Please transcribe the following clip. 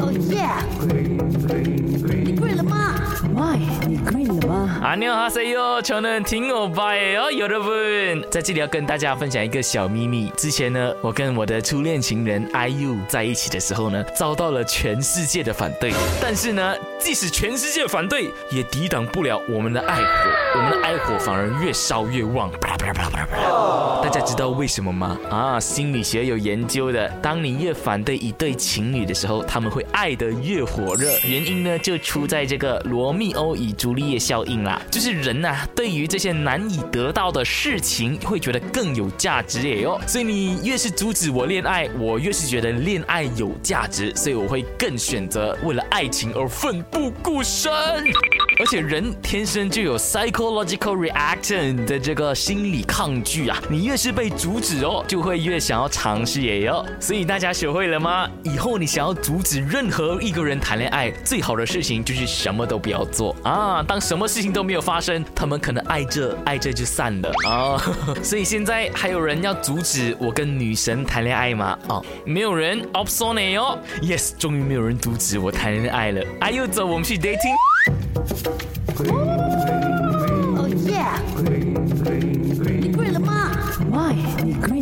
哦耶！你 green 了吗？My，你 green 了吗？ 안녕하세요，저는팅오빠예요여러분。在这里要跟大家分享一个小秘密。之前呢，我跟我的初恋情人 IU 在一起的时候呢，遭到了全世界的反对。但是呢，即使全世界反对，也抵挡不了我们的爱火。我们的爱火反而越烧越旺。啪啦啪啦啪啦啪啦啪啦大家知道为什么吗？啊，心理学有研究的，当你越反对一对情侣的时候，他们会爱得越火热。原因呢，就出在这个罗密欧 与朱丽叶效应啦。就是人呐、对于这些难以得到的事情，会觉得更有价值耶哟。所以你越是阻止我恋爱，我越是觉得恋爱有价值，所以我会更选择为了爱情而奋不顾身。而且人天生就有 psychological reaction 的这个心理抗拒啊，你越是被阻止哦，就会越想要尝试也哟。所以大家学会了吗？以后你想要阻止任何一个人谈恋爱，最好的事情就是什么都不要做啊，当什么事情都没有发生，他们可能爱着爱着就散了啊、所以现在还有人要阻止我跟女神谈恋爱吗？哦，没有人，opsone 哦，yes，终于没有人阻止我谈恋爱了。哎、啊、呦，走，我们去 dating。Oh yeah，你跪了吗？Why？你跪。